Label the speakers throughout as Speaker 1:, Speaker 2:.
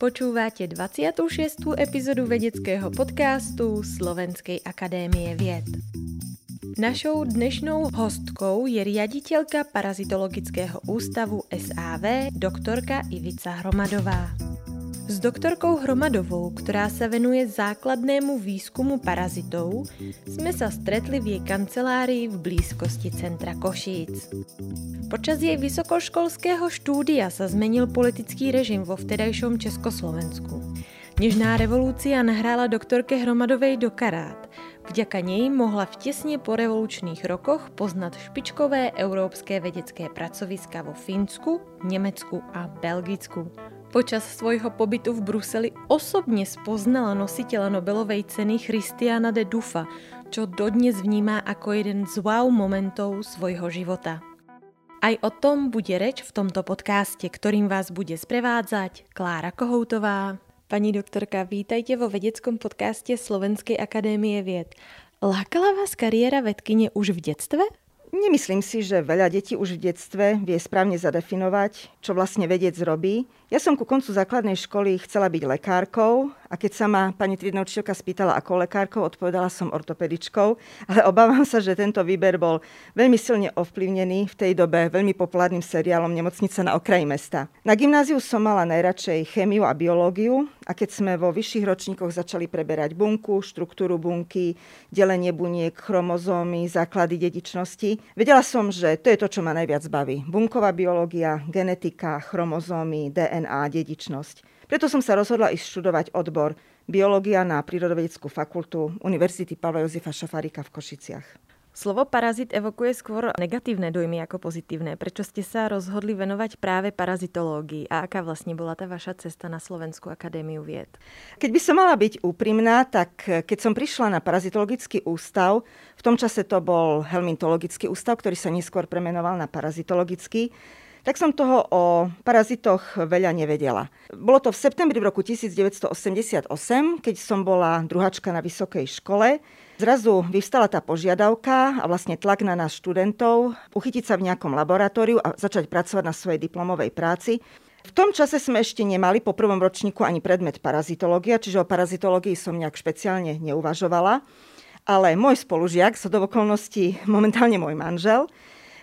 Speaker 1: Počúvate 26. epizodu vedeckého podcastu Slovenskej akadémie vied. Našou dnešnou hostkou je riaditeľka Parazitologického ústavu SAV, doktorka Ivica Hromadová. S doktorkou Hromadovou, ktorá sa venuje základnému výskumu parazitov, sme sa stretli v jej kancelárii v blízkosti centra Košíc. Počas jej vysokoškolského štúdia sa zmenil politický režim vo vtedajšom Československu. Nežná revolúcia nahrála doktorke Hromadovej do karát. Vďaka nej mohla v tesne po revolučných rokoch poznať špičkové európske vedecké pracoviska vo Fínsku, Nemecku a Belgicku. Počas svojho pobytu v Bruseli osobne spoznala nositeľa Nobelovej ceny Christiana de Dufa, čo dodnes vníma ako jeden z wow momentov svojho života. Aj o tom bude reč v tomto podcaste, ktorým vás bude sprevádzať Klára Kohoutová. Pani doktorka, vítajte vo vedeckom podcaste Slovenskej akadémie vied. Lákala vás kariéra vedkyne už v detstve?
Speaker 2: Nemyslím si, že veľa detí už v detstve vie správne zadefinovať, čo vlastne vedec robí. Ja som ku koncu základnej školy chcela byť lekárkou a keď sa ma pani triedna učiteľka spýtala, ako lekárkou, odpovedala som ortopedičkou, ale obávam sa, že tento výber bol veľmi silne ovplyvnený v tej dobe veľmi populárnym seriálom Nemocnica na okraji mesta. Na gymnáziu som mala najradšej chémiu a biológiu a keď sme vo vyšších ročníkoch začali preberať bunku, štruktúru bunky, delenie buniek, chromozómy, základy dedičnosti, vedela som, že to je to, čo ma najviac baví. Bunková biológia, genetika, chromozómy, DNA, dedičnosť. Preto som sa rozhodla ísť študovať odbor biológia na Prírodovedeckú fakultu Univerzity Pavla Jozefa Šafárika v Košiciach.
Speaker 1: Slovo parazit evokuje skôr negatívne dojmy ako pozitívne. Prečo ste sa rozhodli venovať práve parazitológii a aká vlastne bola tá vaša cesta na Slovenskú akadémiu vied?
Speaker 2: Keď by som mala byť úprimná, tak keď som prišla na parazitologický ústav, v tom čase to bol helmintologický ústav, ktorý sa neskôr premenoval na parazitologický, tak som toho o parazitoch veľa nevedela. Bolo to v septembri v roku 1988, keď som bola druhačka na vysokej škole. Zrazu vyvstala tá požiadavka a vlastne tlak na nás študentov uchytiť sa v nejakom laboratóriu a začať pracovať na svojej diplomovej práci. V tom čase sme ešte nemali po prvom ročníku ani predmet parazitológia, čiže o parazitológii som nejak špeciálne neuvažovala. Ale môj spolužiak, so do okolností momentálne môj manžel,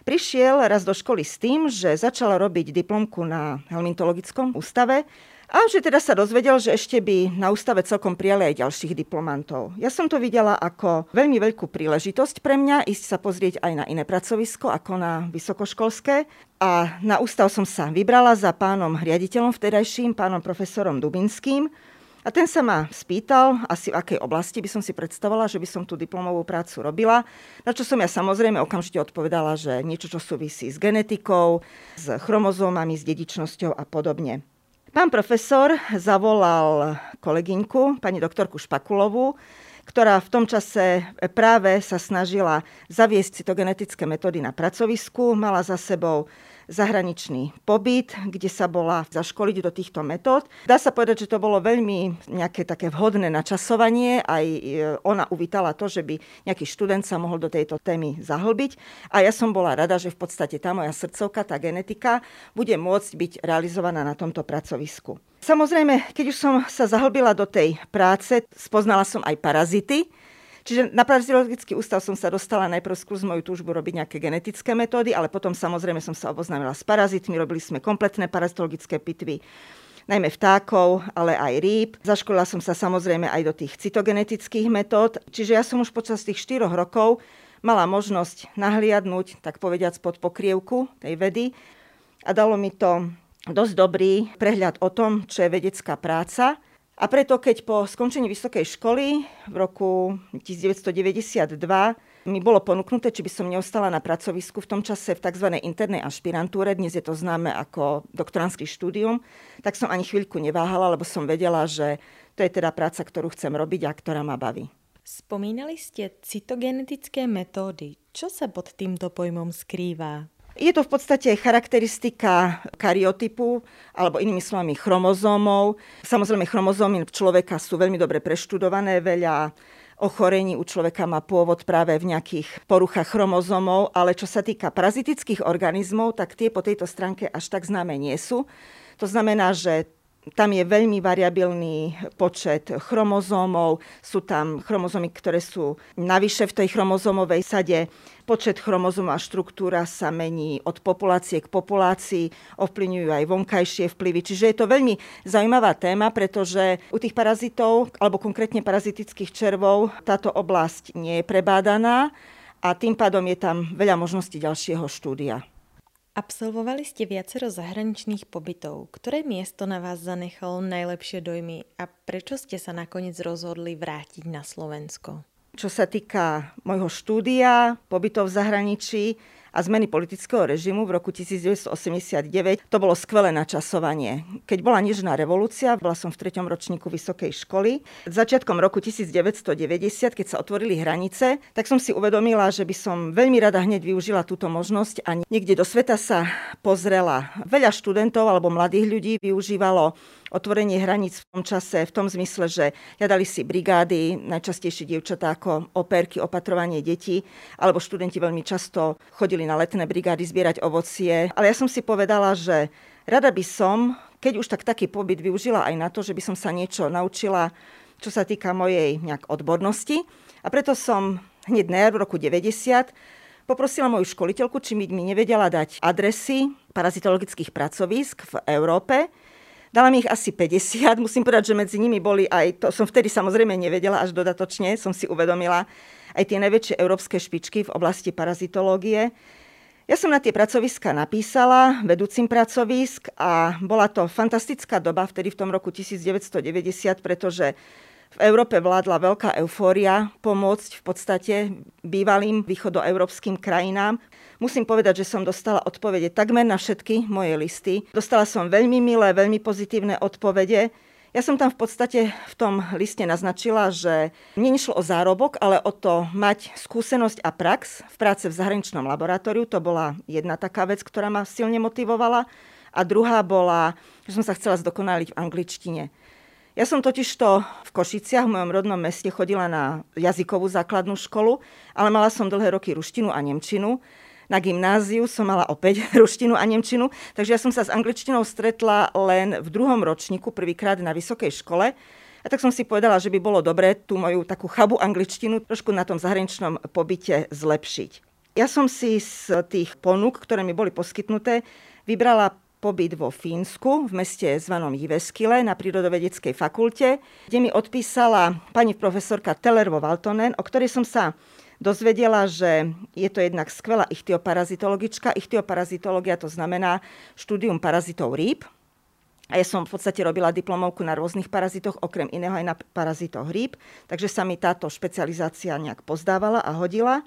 Speaker 2: prišiel raz do školy s tým, že začal robiť diplomku na helmintologickom ústave a že teda sa dozvedel, že ešte by na ústave celkom prijali aj ďalších diplomantov. Ja som to videla ako veľmi veľkú príležitosť pre mňa ísť sa pozrieť aj na iné pracovisko ako na vysokoškolské. A na ústav som sa vybrala za pánom riaditeľom vtedajším, pánom profesorom Dubinským, a ten sa ma spýtal, asi v akej oblasti by som si predstavovala, že by som tú diplomovú prácu robila. Na čo som ja samozrejme okamžite odpovedala, že niečo, čo súvisí s genetikou, s chromozómami, s dedičnosťou a podobne. Pán profesor zavolal kolegyňku, pani doktorku Špakulovú, ktorá v tom čase práve sa snažila zaviesť cytogenetické metódy na pracovisku, mala za sebou zahraničný pobyt, kde sa bola zaškoliť do týchto metód. Dá sa povedať, že to bolo veľmi nejaké také vhodné načasovanie. Aj e, ona uvítala to, že by nejaký študent sa mohol do tejto témy zahlbiť. A ja som bola rada, že v podstate tá moja srdcovka, tá genetika, bude môcť byť realizovaná na tomto pracovisku. Samozrejme, keď už som sa zahlbila do tej práce, spoznala som aj parazity, Čiže na parazitologický ústav som sa dostala najprv skús moju túžbu robiť nejaké genetické metódy, ale potom samozrejme som sa oboznámila s parazitmi, robili sme kompletné parazitologické pitvy najmä vtákov, ale aj rýb. Zaškolila som sa samozrejme aj do tých cytogenetických metód. Čiže ja som už počas tých 4 rokov mala možnosť nahliadnúť, tak povediac, pod pokrievku tej vedy a dalo mi to dosť dobrý prehľad o tom, čo je vedecká práca a preto, keď po skončení vysokej školy v roku 1992 mi bolo ponúknuté, či by som neostala na pracovisku v tom čase v tzv. internej ašpirantúre, dnes je to známe ako doktorantský štúdium, tak som ani chvíľku neváhala, lebo som vedela, že to je teda práca, ktorú chcem robiť a ktorá ma baví.
Speaker 1: Spomínali ste cytogenetické metódy. Čo sa pod týmto pojmom skrýva?
Speaker 2: Je to v podstate charakteristika karyotypu, alebo inými slovami chromozómov. Samozrejme, chromozómy človeka sú veľmi dobre preštudované, veľa ochorení u človeka má pôvod práve v nejakých poruchách chromozomov, ale čo sa týka parazitických organizmov, tak tie po tejto stránke až tak známe nie sú. To znamená, že tam je veľmi variabilný počet chromozómov, sú tam chromozómy, ktoré sú navyše v tej chromozómovej sade. Počet chromozómov a štruktúra sa mení od populácie k populácii, ovplyvňujú aj vonkajšie vplyvy. Čiže je to veľmi zaujímavá téma, pretože u tých parazitov, alebo konkrétne parazitických červov, táto oblasť nie je prebádaná a tým pádom je tam veľa možností ďalšieho štúdia.
Speaker 1: Absolvovali ste viacero zahraničných pobytov. Ktoré miesto na vás zanechalo najlepšie dojmy a prečo ste sa nakoniec rozhodli vrátiť na Slovensko?
Speaker 2: Čo sa týka môjho štúdia, pobytov v zahraničí, a zmeny politického režimu v roku 1989, to bolo skvelé načasovanie. Keď bola Nižná revolúcia, bola som v treťom ročníku vysokej školy. Začiatkom roku 1990, keď sa otvorili hranice, tak som si uvedomila, že by som veľmi rada hneď využila túto možnosť a niekde do sveta sa pozrela. Veľa študentov alebo mladých ľudí využívalo otvorenie hraníc v tom čase v tom zmysle, že jadali si brigády, najčastejšie dievčatá ako operky, opatrovanie detí, alebo študenti veľmi často chodili na letné brigády zbierať ovocie. Ale ja som si povedala, že rada by som, keď už tak taký pobyt využila aj na to, že by som sa niečo naučila, čo sa týka mojej nejak odbornosti. A preto som hneď na v roku 90 poprosila moju školiteľku, či mi nevedela dať adresy parazitologických pracovisk v Európe, Dala mi ich asi 50. Musím povedať, že medzi nimi boli aj, to som vtedy samozrejme nevedela, až dodatočne som si uvedomila, aj tie najväčšie európske špičky v oblasti parazitológie. Ja som na tie pracoviska napísala, vedúcim pracovisk a bola to fantastická doba vtedy v tom roku 1990, pretože v Európe vládla veľká eufória pomôcť v podstate bývalým východoeurópskym krajinám. Musím povedať, že som dostala odpovede takmer na všetky moje listy. Dostala som veľmi milé, veľmi pozitívne odpovede. Ja som tam v podstate v tom liste naznačila, že mne nešlo o zárobok, ale o to mať skúsenosť a prax v práce v zahraničnom laboratóriu. To bola jedna taká vec, ktorá ma silne motivovala. A druhá bola, že som sa chcela zdokonaliť v angličtine. Ja som totižto v Košiciach, v mojom rodnom meste, chodila na jazykovú základnú školu, ale mala som dlhé roky ruštinu a nemčinu. Na gymnáziu som mala opäť ruštinu a nemčinu, takže ja som sa s angličtinou stretla len v druhom ročníku, prvýkrát na vysokej škole. A tak som si povedala, že by bolo dobré tú moju takú chabu angličtinu trošku na tom zahraničnom pobyte zlepšiť. Ja som si z tých ponúk, ktoré mi boli poskytnuté, vybrala pobyt vo Fínsku, v meste zvanom Jiveskile na prírodovedeckej fakulte, kde mi odpísala pani profesorka Teller vo Valtonen, o ktorej som sa dozvedela, že je to jednak skvelá ichtioparazitologička. Ichtioparazitológia to znamená štúdium parazitov rýb. A ja som v podstate robila diplomovku na rôznych parazitoch, okrem iného aj na parazitoch rýb, takže sa mi táto špecializácia nejak pozdávala a hodila.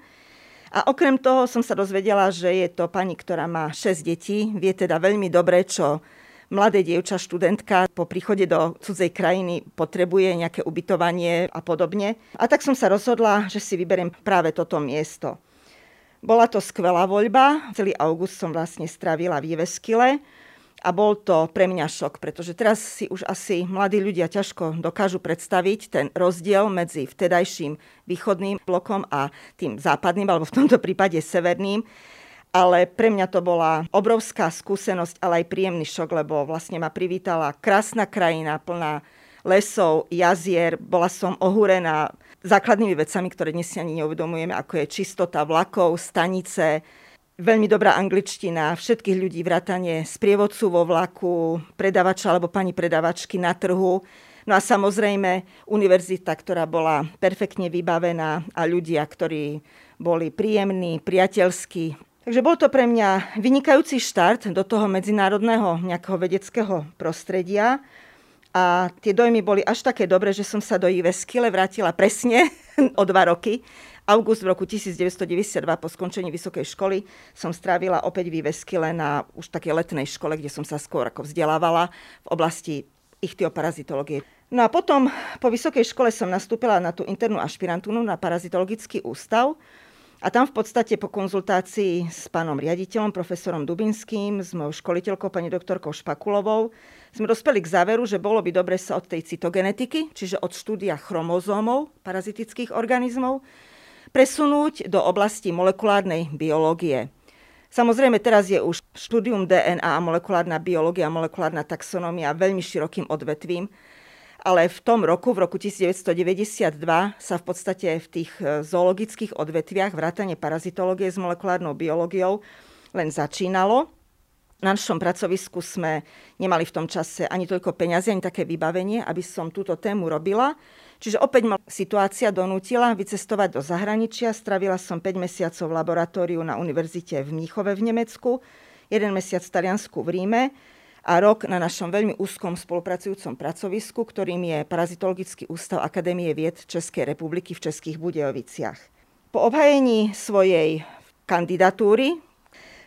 Speaker 2: A okrem toho som sa dozvedela, že je to pani, ktorá má 6 detí, vie teda veľmi dobre, čo mladé dievča, študentka po príchode do cudzej krajiny potrebuje nejaké ubytovanie a podobne. A tak som sa rozhodla, že si vyberiem práve toto miesto. Bola to skvelá voľba. Celý august som vlastne stravila v Jeveskile a bol to pre mňa šok, pretože teraz si už asi mladí ľudia ťažko dokážu predstaviť ten rozdiel medzi vtedajším východným blokom a tým západným, alebo v tomto prípade severným. Ale pre mňa to bola obrovská skúsenosť, ale aj príjemný šok, lebo vlastne ma privítala krásna krajina plná lesov, jazier, bola som ohúrená základnými vecami, ktoré dnes si ani neuvedomujeme, ako je čistota vlakov, stanice, veľmi dobrá angličtina, všetkých ľudí vrátane sprievodcu vo vlaku, predavača alebo pani predavačky na trhu. No a samozrejme univerzita, ktorá bola perfektne vybavená a ľudia, ktorí boli príjemní, priateľskí, Takže bol to pre mňa vynikajúci štart do toho medzinárodného nejakého vedeckého prostredia. A tie dojmy boli až také dobré, že som sa do Iveskyle vrátila presne o dva roky. August v roku 1992 po skončení vysokej školy som strávila opäť v Iveskyle na už takej letnej škole, kde som sa skôr ako vzdelávala v oblasti ichtioparazitológie. No a potom po vysokej škole som nastúpila na tú internú ašpirantúru na parazitologický ústav, A tam v podstate po konzultácii s pánom riaditeľom, profesorom Dubinským, s mojou školiteľkou, pani doktorkou Špakulovou, sme dospeli k záveru, že bolo by dobre sa od tej cytogenetiky, čiže od štúdia chromozómov parazitických organizmov, presunúť do oblasti molekulárnej biológie. Samozrejme, teraz je už štúdium DNA, molekulárna biológia, molekulárna taxonómia veľmi širokým odvetvím, ale v tom roku, v roku 1992, sa v podstate v tých e, zoologických odvetviach vrátane parazitológie s molekulárnou biológiou len začínalo. Na našom pracovisku sme nemali v tom čase ani toľko peňazí, ani také vybavenie, aby som túto tému robila. Čiže opäť ma situácia donútila vycestovať do zahraničia. Stravila som 5 mesiacov v laboratóriu na univerzite v Mníchove v Nemecku, jeden mesiac v Taliansku v Ríme a rok na našom veľmi úzkom spolupracujúcom pracovisku, ktorým je Parazitologický ústav Akadémie vied Českej republiky v Českých Budejoviciach. Po obhajení svojej kandidatúry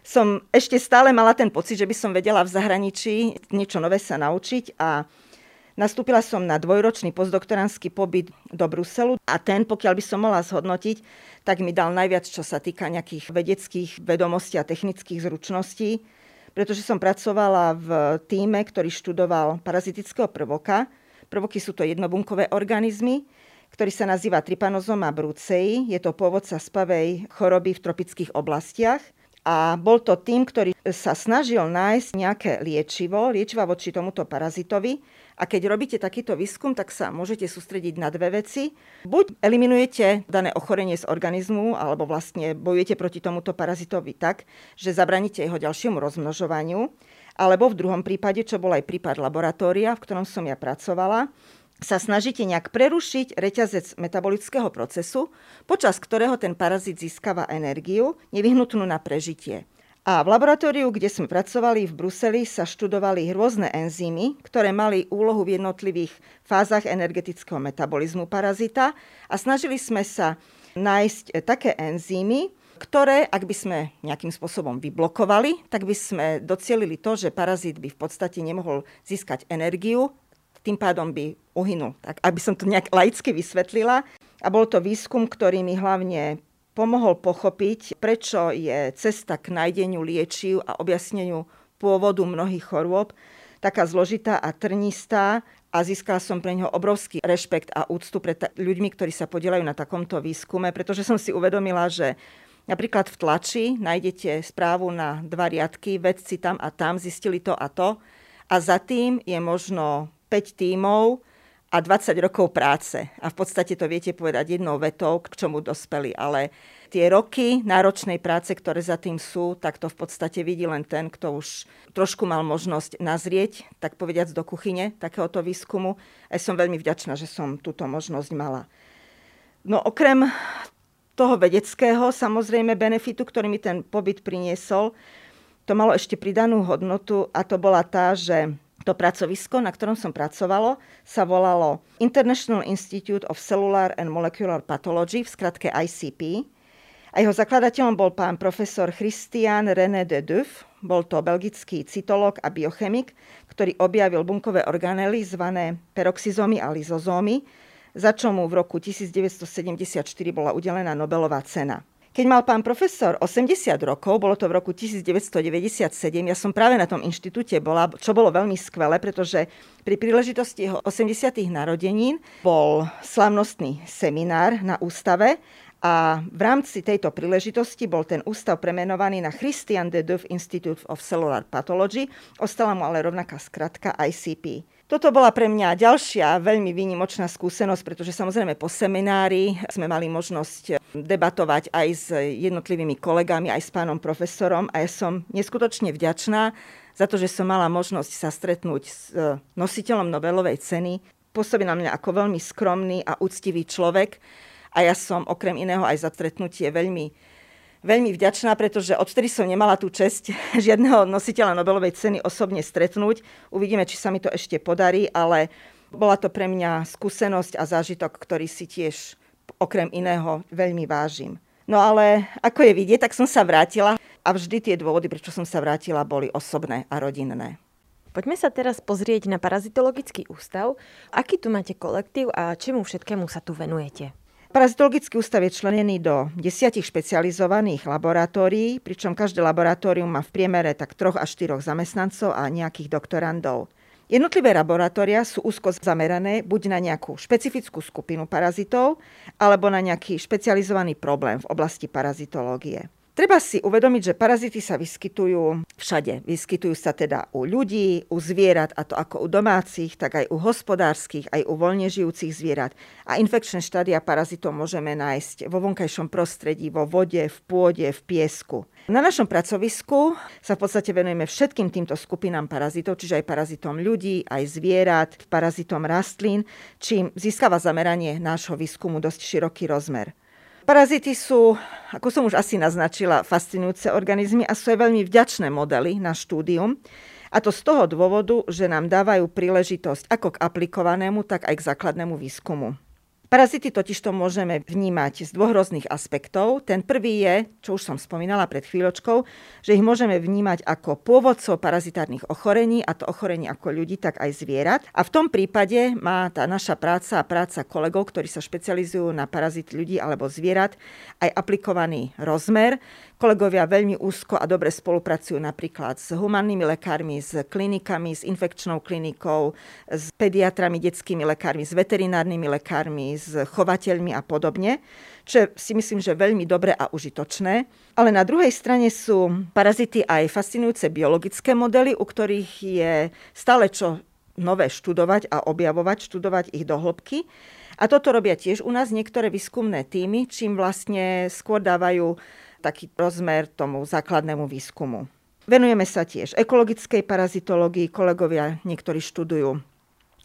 Speaker 2: som ešte stále mala ten pocit, že by som vedela v zahraničí niečo nové sa naučiť a nastúpila som na dvojročný postdoktoránsky pobyt do Bruselu a ten, pokiaľ by som mohla zhodnotiť, tak mi dal najviac, čo sa týka nejakých vedeckých vedomostí a technických zručností pretože som pracovala v týme, ktorý študoval parazitického prvoka. Prvoky sú to jednobunkové organizmy, ktorý sa nazýva Trypanosoma brucei. Je to pôvodca spavej choroby v tropických oblastiach. A bol to tým, ktorý sa snažil nájsť nejaké liečivo, liečiva voči tomuto parazitovi. A keď robíte takýto výskum, tak sa môžete sústrediť na dve veci. Buď eliminujete dané ochorenie z organizmu, alebo vlastne bojujete proti tomuto parazitovi tak, že zabraníte jeho ďalšiemu rozmnožovaniu. Alebo v druhom prípade, čo bol aj prípad laboratória, v ktorom som ja pracovala, sa snažíte nejak prerušiť reťazec metabolického procesu, počas ktorého ten parazit získava energiu nevyhnutnú na prežitie. A v laboratóriu, kde sme pracovali v Bruseli, sa študovali rôzne enzymy, ktoré mali úlohu v jednotlivých fázach energetického metabolizmu parazita a snažili sme sa nájsť také enzymy, ktoré, ak by sme nejakým spôsobom vyblokovali, tak by sme docielili to, že parazit by v podstate nemohol získať energiu tým pádom by uhynul. Tak aby som to nejak laicky vysvetlila. A bol to výskum, ktorý mi hlavne pomohol pochopiť, prečo je cesta k nájdeniu liečiv a objasneniu pôvodu mnohých chorôb taká zložitá a trnistá a získala som pre neho obrovský rešpekt a úctu pre ta- ľuďmi, ktorí sa podielajú na takomto výskume, pretože som si uvedomila, že napríklad v tlači nájdete správu na dva riadky, vedci tam a tam zistili to a to a za tým je možno 5 tímov a 20 rokov práce. A v podstate to viete povedať jednou vetou, k čomu dospeli. Ale tie roky náročnej práce, ktoré za tým sú, tak to v podstate vidí len ten, kto už trošku mal možnosť nazrieť, tak povediac do kuchyne takéhoto výskumu. A som veľmi vďačná, že som túto možnosť mala. No okrem toho vedeckého, samozrejme, benefitu, ktorý mi ten pobyt priniesol, to malo ešte pridanú hodnotu a to bola tá, že to pracovisko, na ktorom som pracovalo, sa volalo International Institute of Cellular and Molecular Pathology, v skratke ICP. A jeho zakladateľom bol pán profesor Christian René de Duff. Bol to belgický cytolog a biochemik, ktorý objavil bunkové organely zvané peroxizómy a lizozómy, za čo mu v roku 1974 bola udelená Nobelová cena. Keď mal pán profesor 80 rokov, bolo to v roku 1997, ja som práve na tom inštitúte bola, čo bolo veľmi skvelé, pretože pri príležitosti jeho 80. narodenín bol slavnostný seminár na ústave a v rámci tejto príležitosti bol ten ústav premenovaný na Christian de Duve Institute of Cellular Pathology, ostala mu ale rovnaká skratka ICP. Toto bola pre mňa ďalšia veľmi výnimočná skúsenosť, pretože samozrejme po seminári sme mali možnosť debatovať aj s jednotlivými kolegami, aj s pánom profesorom a ja som neskutočne vďačná za to, že som mala možnosť sa stretnúť s e, nositeľom Nobelovej ceny. Pôsobí na mňa ako veľmi skromný a úctivý človek a ja som okrem iného aj za stretnutie veľmi veľmi vďačná, pretože odtedy som nemala tú čest žiadneho nositeľa Nobelovej ceny osobne stretnúť. Uvidíme, či sa mi to ešte podarí, ale bola to pre mňa skúsenosť a zážitok, ktorý si tiež okrem iného veľmi vážim. No ale ako je vidieť, tak som sa vrátila a vždy tie dôvody, prečo som sa vrátila, boli osobné a rodinné.
Speaker 1: Poďme sa teraz pozrieť na parazitologický ústav. Aký tu máte kolektív a čemu všetkému sa tu venujete?
Speaker 2: Parazitologický ústav je členený do desiatich špecializovaných laboratórií, pričom každé laboratórium má v priemere tak troch až štyroch zamestnancov a nejakých doktorandov. Jednotlivé laboratória sú úzko zamerané buď na nejakú špecifickú skupinu parazitov, alebo na nejaký špecializovaný problém v oblasti parazitológie. Treba si uvedomiť, že parazity sa vyskytujú všade. Vyskytujú sa teda u ľudí, u zvierat, a to ako u domácich, tak aj u hospodárskych, aj u voľne žijúcich zvierat. A infekčné štádia parazitov môžeme nájsť vo vonkajšom prostredí, vo vode, v pôde, v piesku. Na našom pracovisku sa v podstate venujeme všetkým týmto skupinám parazitov, čiže aj parazitom ľudí, aj zvierat, parazitom rastlín, čím získava zameranie nášho výskumu dosť široký rozmer. Parazity sú, ako som už asi naznačila, fascinujúce organizmy a sú aj veľmi vďačné modely na štúdium. A to z toho dôvodu, že nám dávajú príležitosť ako k aplikovanému, tak aj k základnému výskumu. Parazity totiž to môžeme vnímať z dvoch rôznych aspektov. Ten prvý je, čo už som spomínala pred chvíľočkou, že ich môžeme vnímať ako pôvodcov parazitárnych ochorení, a to ochorení ako ľudí, tak aj zvierat. A v tom prípade má tá naša práca a práca kolegov, ktorí sa špecializujú na parazit ľudí alebo zvierat, aj aplikovaný rozmer, Kolegovia veľmi úzko a dobre spolupracujú napríklad s humannými lekármi, s klinikami, s infekčnou klinikou, s pediatrami, detskými lekármi, s veterinárnymi lekármi, s chovateľmi a podobne čo si myslím, že veľmi dobre a užitočné. Ale na druhej strane sú parazity aj fascinujúce biologické modely, u ktorých je stále čo nové študovať a objavovať, študovať ich do hĺbky. A toto robia tiež u nás niektoré výskumné týmy, čím vlastne skôr dávajú taký rozmer tomu základnému výskumu. Venujeme sa tiež ekologickej parazitológii. Kolegovia niektorí študujú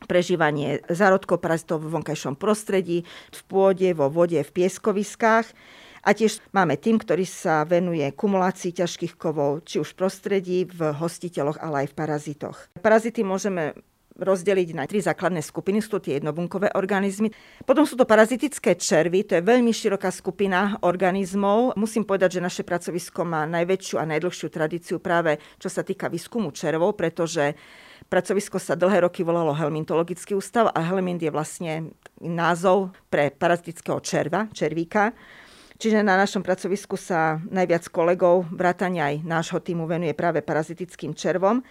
Speaker 2: prežívanie zárodkov parazitov v vonkajšom prostredí, v pôde, vo vode, v pieskoviskách. A tiež máme tým, ktorý sa venuje kumulácii ťažkých kovov, či už v prostredí, v hostiteľoch, ale aj v parazitoch. Parazity môžeme rozdeliť na tri základné skupiny. Sú to tie jednobunkové organizmy. Potom sú to parazitické červy, to je veľmi široká skupina organizmov. Musím povedať, že naše pracovisko má najväčšiu a najdlhšiu tradíciu práve čo sa týka výskumu červov, pretože pracovisko sa dlhé roky volalo Helmintologický ústav a Helmint je vlastne názov pre parazitického červa, červíka. Čiže na našom pracovisku sa najviac kolegov, vrátane aj nášho týmu venuje práve parazitickým červom.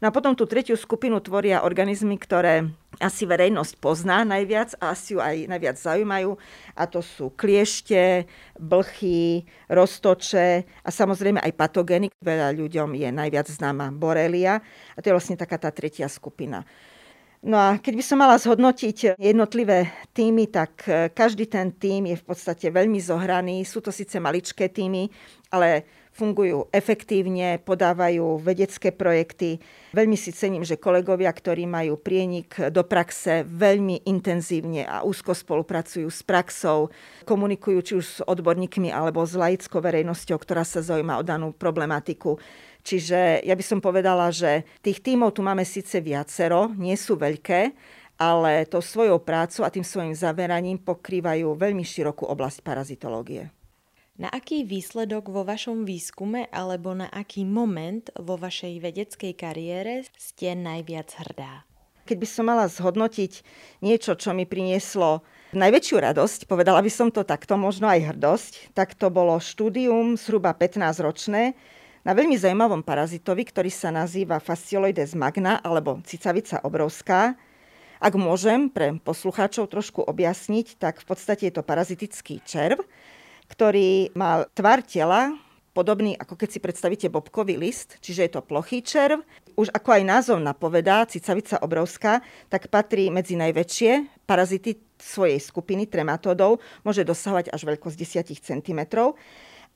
Speaker 2: No a potom tú tretiu skupinu tvoria organizmy, ktoré asi verejnosť pozná najviac a asi ju aj najviac zaujímajú. A to sú kliešte, blchy, roztoče a samozrejme aj patogény. Veľa ľuďom je najviac známa borelia a to je vlastne taká tá tretia skupina. No a keď by som mala zhodnotiť jednotlivé týmy, tak e, každý ten tým je v podstate veľmi zohraný. Sú to síce maličké týmy, ale fungujú efektívne, podávajú vedecké projekty. Veľmi si cením, že kolegovia, ktorí majú prienik do praxe, veľmi intenzívne a úzko spolupracujú s praxou, komunikujú či už s odborníkmi alebo s laickou verejnosťou, ktorá sa zaujíma o danú problematiku. Čiže ja by som povedala, že tých tímov tu máme síce viacero, nie sú veľké, ale to svojou prácou a tým svojim zaveraním pokrývajú veľmi širokú oblasť parazitológie.
Speaker 1: Na aký výsledok vo vašom výskume alebo na aký moment vo vašej vedeckej kariére ste najviac hrdá?
Speaker 2: Keď by som mala zhodnotiť niečo, čo mi prinieslo najväčšiu radosť, povedala by som to takto, možno aj hrdosť, tak to bolo štúdium zhruba 15-ročné na veľmi zaujímavom parazitovi, ktorý sa nazýva Fascioloides magna alebo cicavica obrovská. Ak môžem pre poslucháčov trošku objasniť, tak v podstate je to parazitický červ, ktorý mal tvar tela podobný, ako keď si predstavíte bobkový list, čiže je to plochý červ. Už ako aj názov napovedá, cicavica obrovská, tak patrí medzi najväčšie parazity svojej skupiny trematódov, môže dosahovať až veľkosť 10 cm.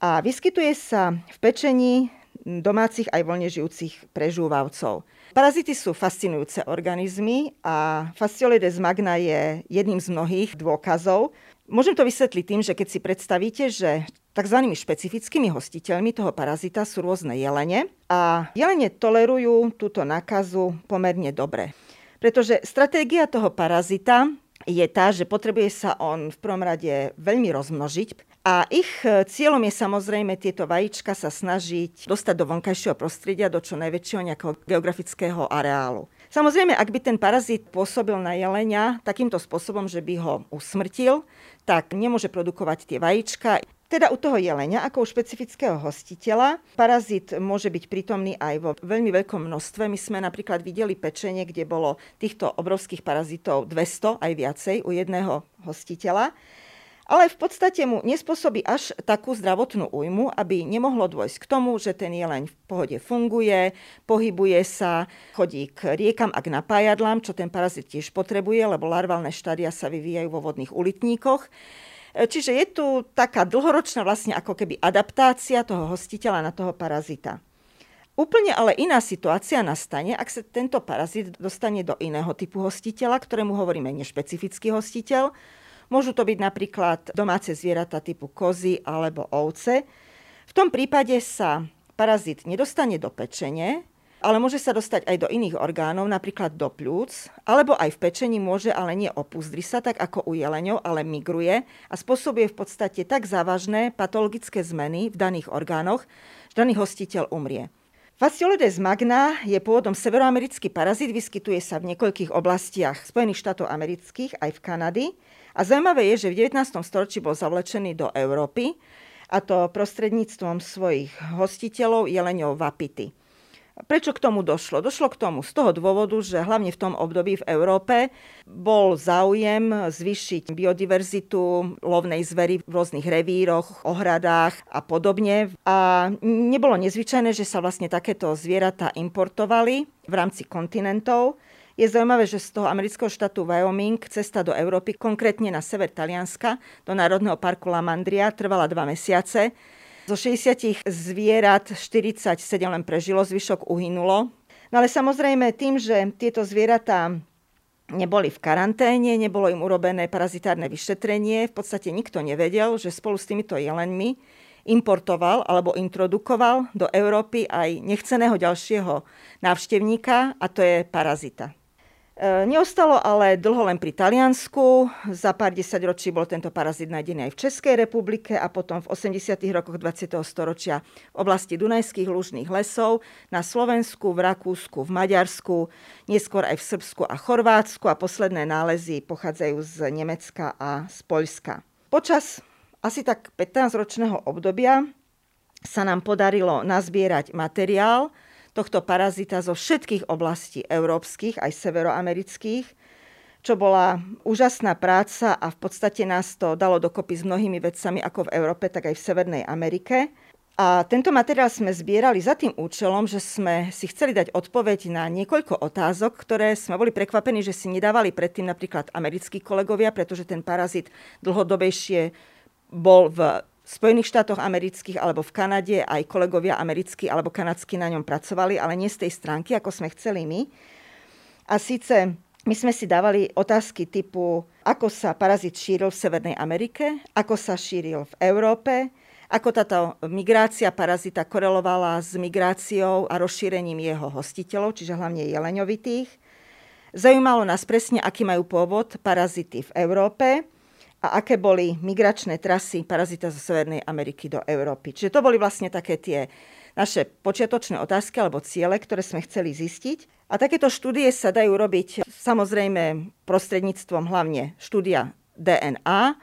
Speaker 2: A vyskytuje sa v pečení domácich aj voľne žijúcich prežúvavcov. Parazity sú fascinujúce organizmy a Fasciolides magna je jedným z mnohých dôkazov, Môžem to vysvetliť tým, že keď si predstavíte, že tzv. špecifickými hostiteľmi toho parazita sú rôzne jelene a jelene tolerujú túto nákazu pomerne dobre. Pretože stratégia toho parazita je tá, že potrebuje sa on v prvom rade veľmi rozmnožiť A ich e, cieľom je samozrejme tieto vajíčka sa snažiť dostať do vonkajšieho prostredia, do čo najväčšieho nejakého geografického areálu. Samozrejme, ak by ten parazit pôsobil na jelenia takýmto spôsobom, že by ho usmrtil, tak nemôže produkovať tie vajíčka. Teda u toho jelenia, ako u špecifického hostiteľa, parazit môže byť prítomný aj vo veľmi veľkom množstve. My sme napríklad videli pečenie, kde bolo týchto obrovských parazitov 200 aj viacej u jedného hostiteľa ale v podstate mu nespôsobí až takú zdravotnú újmu, aby nemohlo dôjsť k tomu, že ten jeleň v pohode funguje, pohybuje sa, chodí k riekam a k napájadlám, čo ten parazit tiež potrebuje, lebo larválne štádia sa vyvíjajú vo vodných ulitníkoch. Čiže je tu taká dlhoročná vlastne ako keby adaptácia toho hostiteľa na toho parazita. Úplne ale iná situácia nastane, ak sa tento parazit dostane do iného typu hostiteľa, ktorému hovoríme nešpecifický hostiteľ, Môžu to byť napríklad domáce zvieratá typu kozy alebo ovce. V tom prípade sa parazit nedostane do pečene, ale môže sa dostať aj do iných orgánov, napríklad do pľúc, alebo aj v pečení môže, ale nie opúzdri sa, tak ako u jeleňov, ale migruje a spôsobuje v podstate tak závažné patologické zmeny v daných orgánoch, že daný hostiteľ umrie. Fasciolodes magna je pôvodom severoamerický parazit, vyskytuje sa v niekoľkých oblastiach Spojených štátov amerických aj v Kanady. A zaujímavé je, že v 19. storočí bol zavlečený do Európy, a to prostredníctvom svojich hostiteľov jeleňov Vapity. Prečo k tomu došlo? Došlo k tomu z toho dôvodu, že hlavne v tom období v Európe bol záujem zvýšiť biodiverzitu lovnej zvery v rôznych revíroch, ohradách a podobne. A nebolo nezvyčajné, že sa vlastne takéto zvieratá importovali v rámci kontinentov je zaujímavé, že z toho amerického štátu Wyoming cesta do Európy, konkrétne na sever Talianska, do Národného parku La Mandria, trvala dva mesiace. Zo 60 zvierat 47 len prežilo, zvyšok uhynulo. No ale samozrejme tým, že tieto zvieratá neboli v karanténe, nebolo im urobené parazitárne vyšetrenie, v podstate nikto nevedel, že spolu s týmito jelenmi importoval alebo introdukoval do Európy aj nechceného ďalšieho návštevníka a to je parazita. E, neostalo ale dlho len pri Taliansku. Za pár desaťročí bol tento parazit nájdený aj v Českej republike a potom v 80. rokoch 20. storočia v oblasti Dunajských lužných lesov, na Slovensku, v Rakúsku, v Maďarsku, neskôr aj v Srbsku a Chorvátsku a posledné nálezy pochádzajú z Nemecka a z Poľska. Počas asi tak 15-ročného obdobia sa nám podarilo nazbierať materiál, tohto parazita zo všetkých oblastí európskych, aj severoamerických, čo bola úžasná práca a v podstate nás to dalo dokopy s mnohými vedcami ako v Európe, tak aj v Severnej Amerike. A tento materiál sme zbierali za tým účelom, že sme si chceli dať odpoveď na niekoľko otázok, ktoré sme boli prekvapení, že si nedávali predtým napríklad americkí kolegovia, pretože ten parazit dlhodobejšie bol v Spojených štátoch amerických alebo v Kanade aj kolegovia americkí alebo kanadskí na ňom pracovali, ale nie z tej stránky, ako sme chceli my. A síce my sme si dávali otázky typu, ako sa parazit šíril v Severnej Amerike, ako sa šíril v Európe, ako táto migrácia parazita korelovala s migráciou a rozšírením jeho hostiteľov, čiže hlavne jeleňovitých. Zaujímalo nás presne, aký majú pôvod parazity v Európe a aké boli migračné trasy parazita zo Severnej Ameriky do Európy. Čiže to boli vlastne také tie naše počiatočné otázky alebo ciele, ktoré sme chceli zistiť. A takéto štúdie sa dajú robiť samozrejme prostredníctvom hlavne štúdia DNA,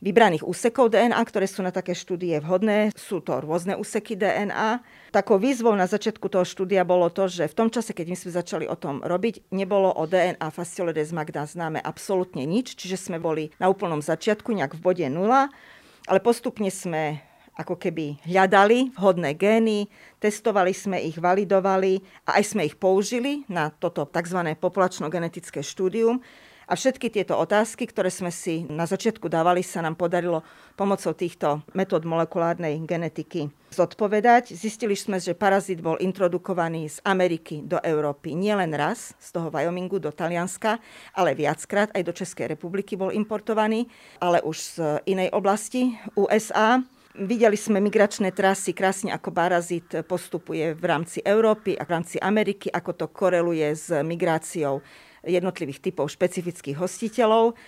Speaker 2: vybraných úsekov DNA, ktoré sú na také štúdie vhodné. Sú to rôzne úseky DNA. Takou výzvou na začiatku toho štúdia bolo to, že v tom čase, keď my sme začali o tom robiť, nebolo o DNA fasciolodes magna známe absolútne nič, čiže sme boli na úplnom začiatku, nejak v bode nula, ale postupne sme ako keby hľadali vhodné gény, testovali sme ich, validovali a aj sme ich použili na toto tzv. populačno-genetické štúdium. A všetky tieto otázky, ktoré sme si na začiatku dávali, sa nám podarilo pomocou týchto metód molekulárnej genetiky zodpovedať. Zistili sme, že parazit bol introdukovaný z Ameriky do Európy nielen raz, z toho Wyomingu do Talianska, ale viackrát aj do Českej republiky bol importovaný, ale už z inej oblasti USA. Videli sme migračné trasy, krásne ako parazit postupuje v rámci Európy a v rámci Ameriky, ako to koreluje s migráciou jednotlivých typov špecifických hostiteľov.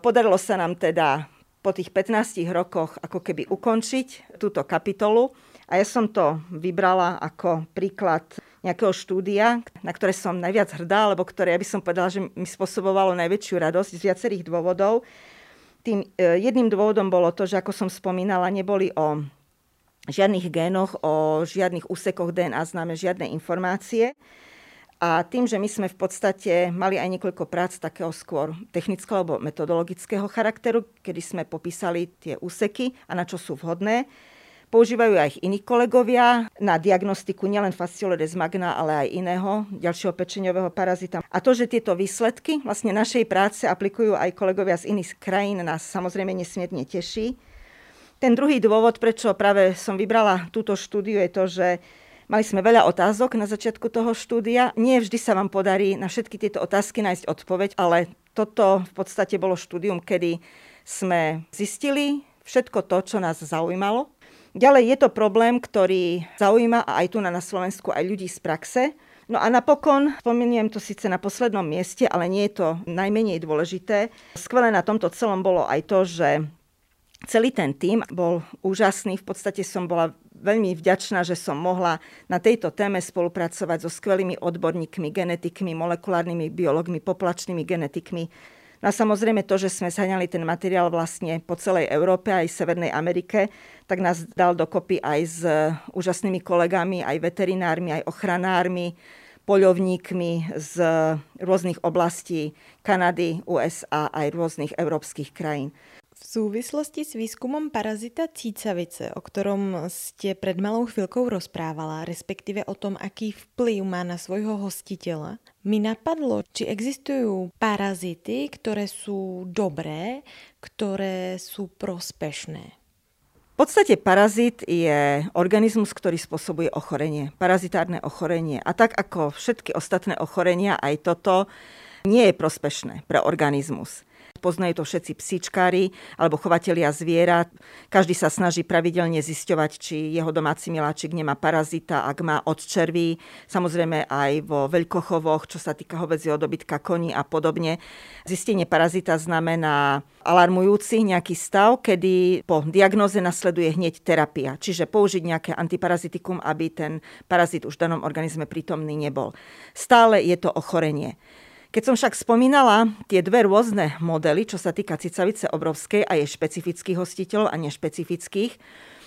Speaker 2: Podarilo sa nám teda po tých 15 rokoch ako keby ukončiť túto kapitolu. A ja som to vybrala ako príklad nejakého štúdia, na ktoré som najviac hrdá, alebo ktoré ja by som povedala, že mi spôsobovalo najväčšiu radosť z viacerých dôvodov. Tým e, jedným dôvodom bolo to, že ako som spomínala, neboli o žiadnych génoch, o žiadnych úsekoch DNA známe žiadne informácie. A tým, že my sme v podstate mali aj niekoľko prác takého skôr technického alebo metodologického charakteru, kedy sme popísali tie úseky a na čo sú vhodné, Používajú aj iní kolegovia na diagnostiku nielen fascioledes magna, ale aj iného ďalšieho pečeňového parazita. A to, že tieto výsledky vlastne našej práce aplikujú aj kolegovia z iných krajín, nás samozrejme nesmierne teší. Ten druhý dôvod, prečo práve som vybrala túto štúdiu, je to, že Mali sme veľa otázok na začiatku toho štúdia. Nie vždy sa vám podarí na všetky tieto otázky nájsť odpoveď, ale toto v podstate bolo štúdium, kedy sme zistili všetko to, čo nás zaujímalo. Ďalej je to problém, ktorý zaujíma aj tu na Slovensku aj ľudí z praxe. No a napokon, spomeniem to síce na poslednom mieste, ale nie je to najmenej dôležité. Skvelé na tomto celom bolo aj to, že celý ten tým bol úžasný. V podstate som bola veľmi vďačná, že som mohla na tejto téme spolupracovať so skvelými odborníkmi, genetikmi, molekulárnymi biológmi, poplačnými genetikmi. No a samozrejme to, že sme zhaňali ten materiál vlastne po celej Európe aj Severnej Amerike, tak nás dal dokopy aj s úžasnými kolegami, aj veterinármi, aj ochranármi, poľovníkmi z rôznych oblastí Kanady, USA aj rôznych európskych krajín.
Speaker 1: Súvislosti s výskumom parazita cícavice, o ktorom ste pred malou chvíľkou rozprávala, respektíve o tom, aký vplyv má na svojho hostiteľa, mi napadlo, či existujú parazity, ktoré sú dobré, ktoré sú prospešné.
Speaker 2: V podstate parazit je organizmus, ktorý spôsobuje ochorenie, parazitárne ochorenie. A tak ako všetky ostatné ochorenia, aj toto nie je prospešné pre organizmus poznajú to všetci psíčkári alebo chovatelia zvierat. Každý sa snaží pravidelne zisťovať, či jeho domáci miláčik nemá parazita, ak má od červí. Samozrejme aj vo veľkochovoch, čo sa týka hovedzieho dobytka, koní a podobne. Zistenie parazita znamená alarmujúci nejaký stav, kedy po diagnoze nasleduje hneď terapia, čiže použiť nejaké antiparazitikum, aby ten parazit už v danom organizme prítomný nebol. Stále je to ochorenie. Keď som však spomínala tie dve rôzne modely, čo sa týka cicavice obrovskej a jej špecifických hostiteľov a nešpecifických,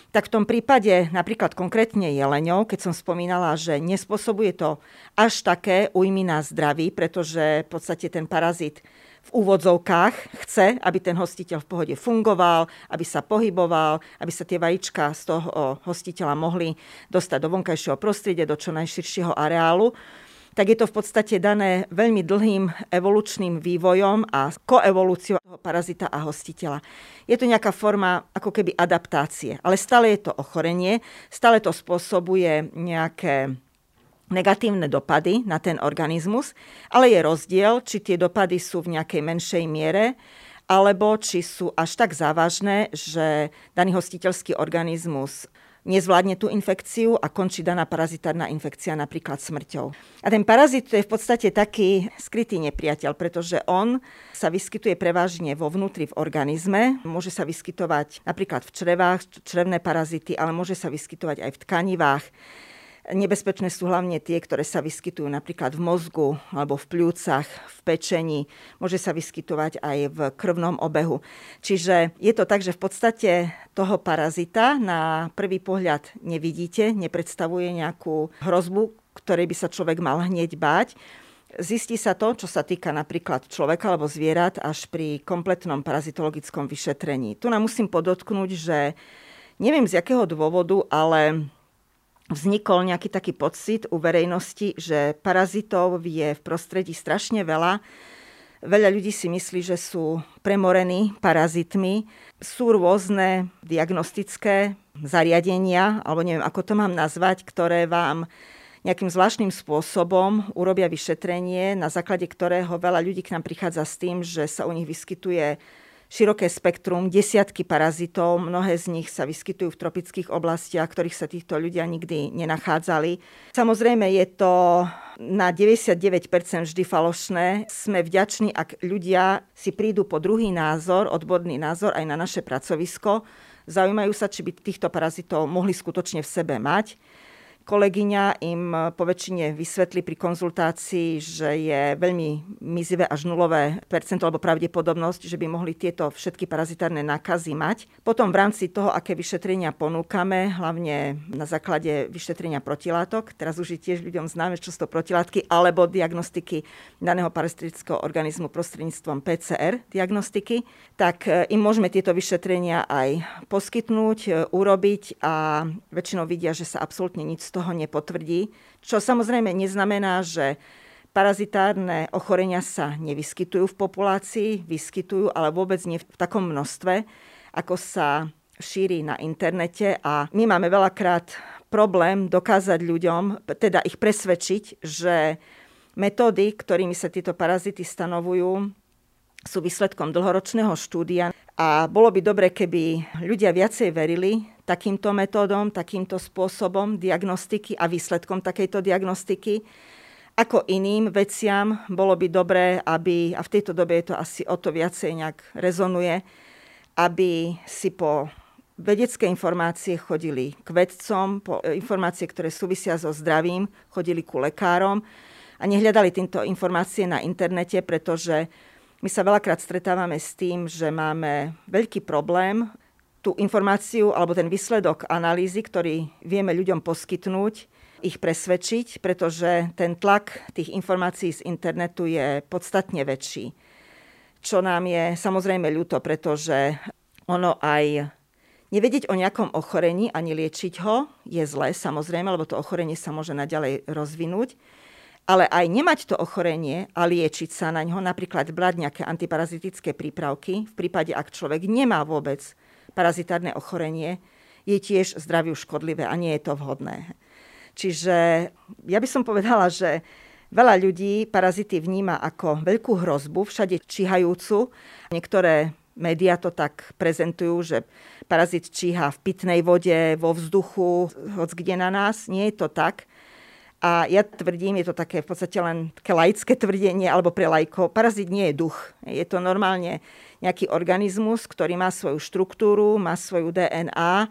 Speaker 2: tak v tom prípade napríklad konkrétne jeleňov, keď som spomínala, že nespôsobuje to až také újmy na zdraví, pretože v podstate ten parazit v úvodzovkách chce, aby ten hostiteľ v pohode fungoval, aby sa pohyboval, aby sa tie vajíčka z toho hostiteľa mohli dostať do vonkajšieho prostredia, do čo najširšieho areálu tak je to v podstate dané veľmi dlhým evolučným vývojom a koevolúciou toho parazita a hostiteľa. Je to nejaká forma ako keby adaptácie, ale stále je to ochorenie, stále to spôsobuje nejaké negatívne dopady na ten organizmus, ale je rozdiel, či tie dopady sú v nejakej menšej miere, alebo či sú až tak závažné, že daný hostiteľský organizmus nezvládne tú infekciu a končí daná parazitárna infekcia napríklad smrťou. A ten parazit je v podstate taký skrytý nepriateľ, pretože on sa vyskytuje prevažne vo vnútri v organizme. Môže sa vyskytovať napríklad v črevách, črevné parazity, ale môže sa vyskytovať aj v tkanivách. Nebezpečné sú hlavne tie, ktoré sa vyskytujú napríklad v mozgu alebo v pľúcach, v pečení. Môže sa vyskytovať aj v krvnom obehu. Čiže je to tak, že v podstate toho parazita na prvý pohľad nevidíte, nepredstavuje nejakú hrozbu, ktorej by sa človek mal hneď báť. Zistí sa to, čo sa týka napríklad človeka alebo zvierat, až pri kompletnom parazitologickom vyšetrení. Tu nám musím podotknúť, že neviem z jakého dôvodu, ale vznikol nejaký taký pocit u verejnosti, že parazitov je v prostredí strašne veľa. Veľa ľudí si myslí, že sú premorení parazitmi. Sú rôzne diagnostické zariadenia, alebo neviem, ako to mám nazvať, ktoré vám nejakým zvláštnym spôsobom urobia vyšetrenie, na základe ktorého veľa ľudí k nám prichádza s tým, že sa u nich vyskytuje široké spektrum, desiatky parazitov, mnohé z nich sa vyskytujú v tropických oblastiach, ktorých sa týchto ľudia nikdy nenachádzali. Samozrejme je to na 99% vždy falošné. Sme vďační, ak ľudia si prídu po druhý názor, odborný názor aj na naše pracovisko, zaujímajú sa, či by týchto parazitov mohli skutočne v sebe mať. Kolegyňa im po väčšine vysvetli pri konzultácii, že je veľmi mizivé až nulové percento alebo pravdepodobnosť, že by mohli tieto všetky parazitárne nákazy mať. Potom v rámci toho, aké vyšetrenia ponúkame, hlavne na základe vyšetrenia protilátok, teraz už je tiež ľuďom známe, čo sú to protilátky, alebo diagnostiky daného parasitického organizmu prostredníctvom PCR diagnostiky, tak e, im môžeme tieto vyšetrenia aj poskytnúť, e, urobiť a väčšinou vidia, že sa absolútne nič toho nepotvrdí, čo samozrejme neznamená, že parazitárne ochorenia sa nevyskytujú v populácii, vyskytujú, ale vôbec nie v takom množstve, ako sa šíri na internete. A my máme veľakrát problém dokázať ľuďom, teda ich presvedčiť, že metódy, ktorými sa tieto parazity stanovujú, sú výsledkom dlhoročného štúdia a bolo by dobre, keby ľudia viacej verili takýmto metódom, takýmto spôsobom diagnostiky a výsledkom takejto diagnostiky. Ako iným veciam bolo by dobré, aby, a v tejto dobe je to asi o to viacej nejak rezonuje, aby si po vedecké informácie chodili k vedcom, po informácie, ktoré súvisia so zdravím, chodili ku lekárom a nehľadali týmto informácie na internete, pretože my sa veľakrát stretávame s tým, že máme veľký problém tú informáciu alebo ten výsledok analýzy, ktorý vieme ľuďom poskytnúť, ich presvedčiť, pretože ten tlak tých informácií z internetu je podstatne väčší. Čo nám je samozrejme ľúto, pretože ono aj nevedieť o nejakom ochorení ani liečiť ho je zlé, samozrejme, lebo to ochorenie sa môže naďalej rozvinúť ale aj nemať to ochorenie a liečiť sa na ňo, napríklad brať nejaké antiparazitické prípravky, v prípade, ak človek nemá vôbec parazitárne ochorenie, je tiež zdraviu škodlivé a nie je to vhodné. Čiže ja by som povedala, že veľa ľudí parazity vníma ako veľkú hrozbu, všade číhajúcu. Niektoré médiá to tak prezentujú, že parazit číha v pitnej vode, vo vzduchu, hoď kde na nás. Nie je to tak a ja tvrdím, je to také v podstate len také laické tvrdenie alebo pre lajko. Parazit nie je duch. Je to normálne nejaký organizmus, ktorý má svoju štruktúru, má svoju DNA,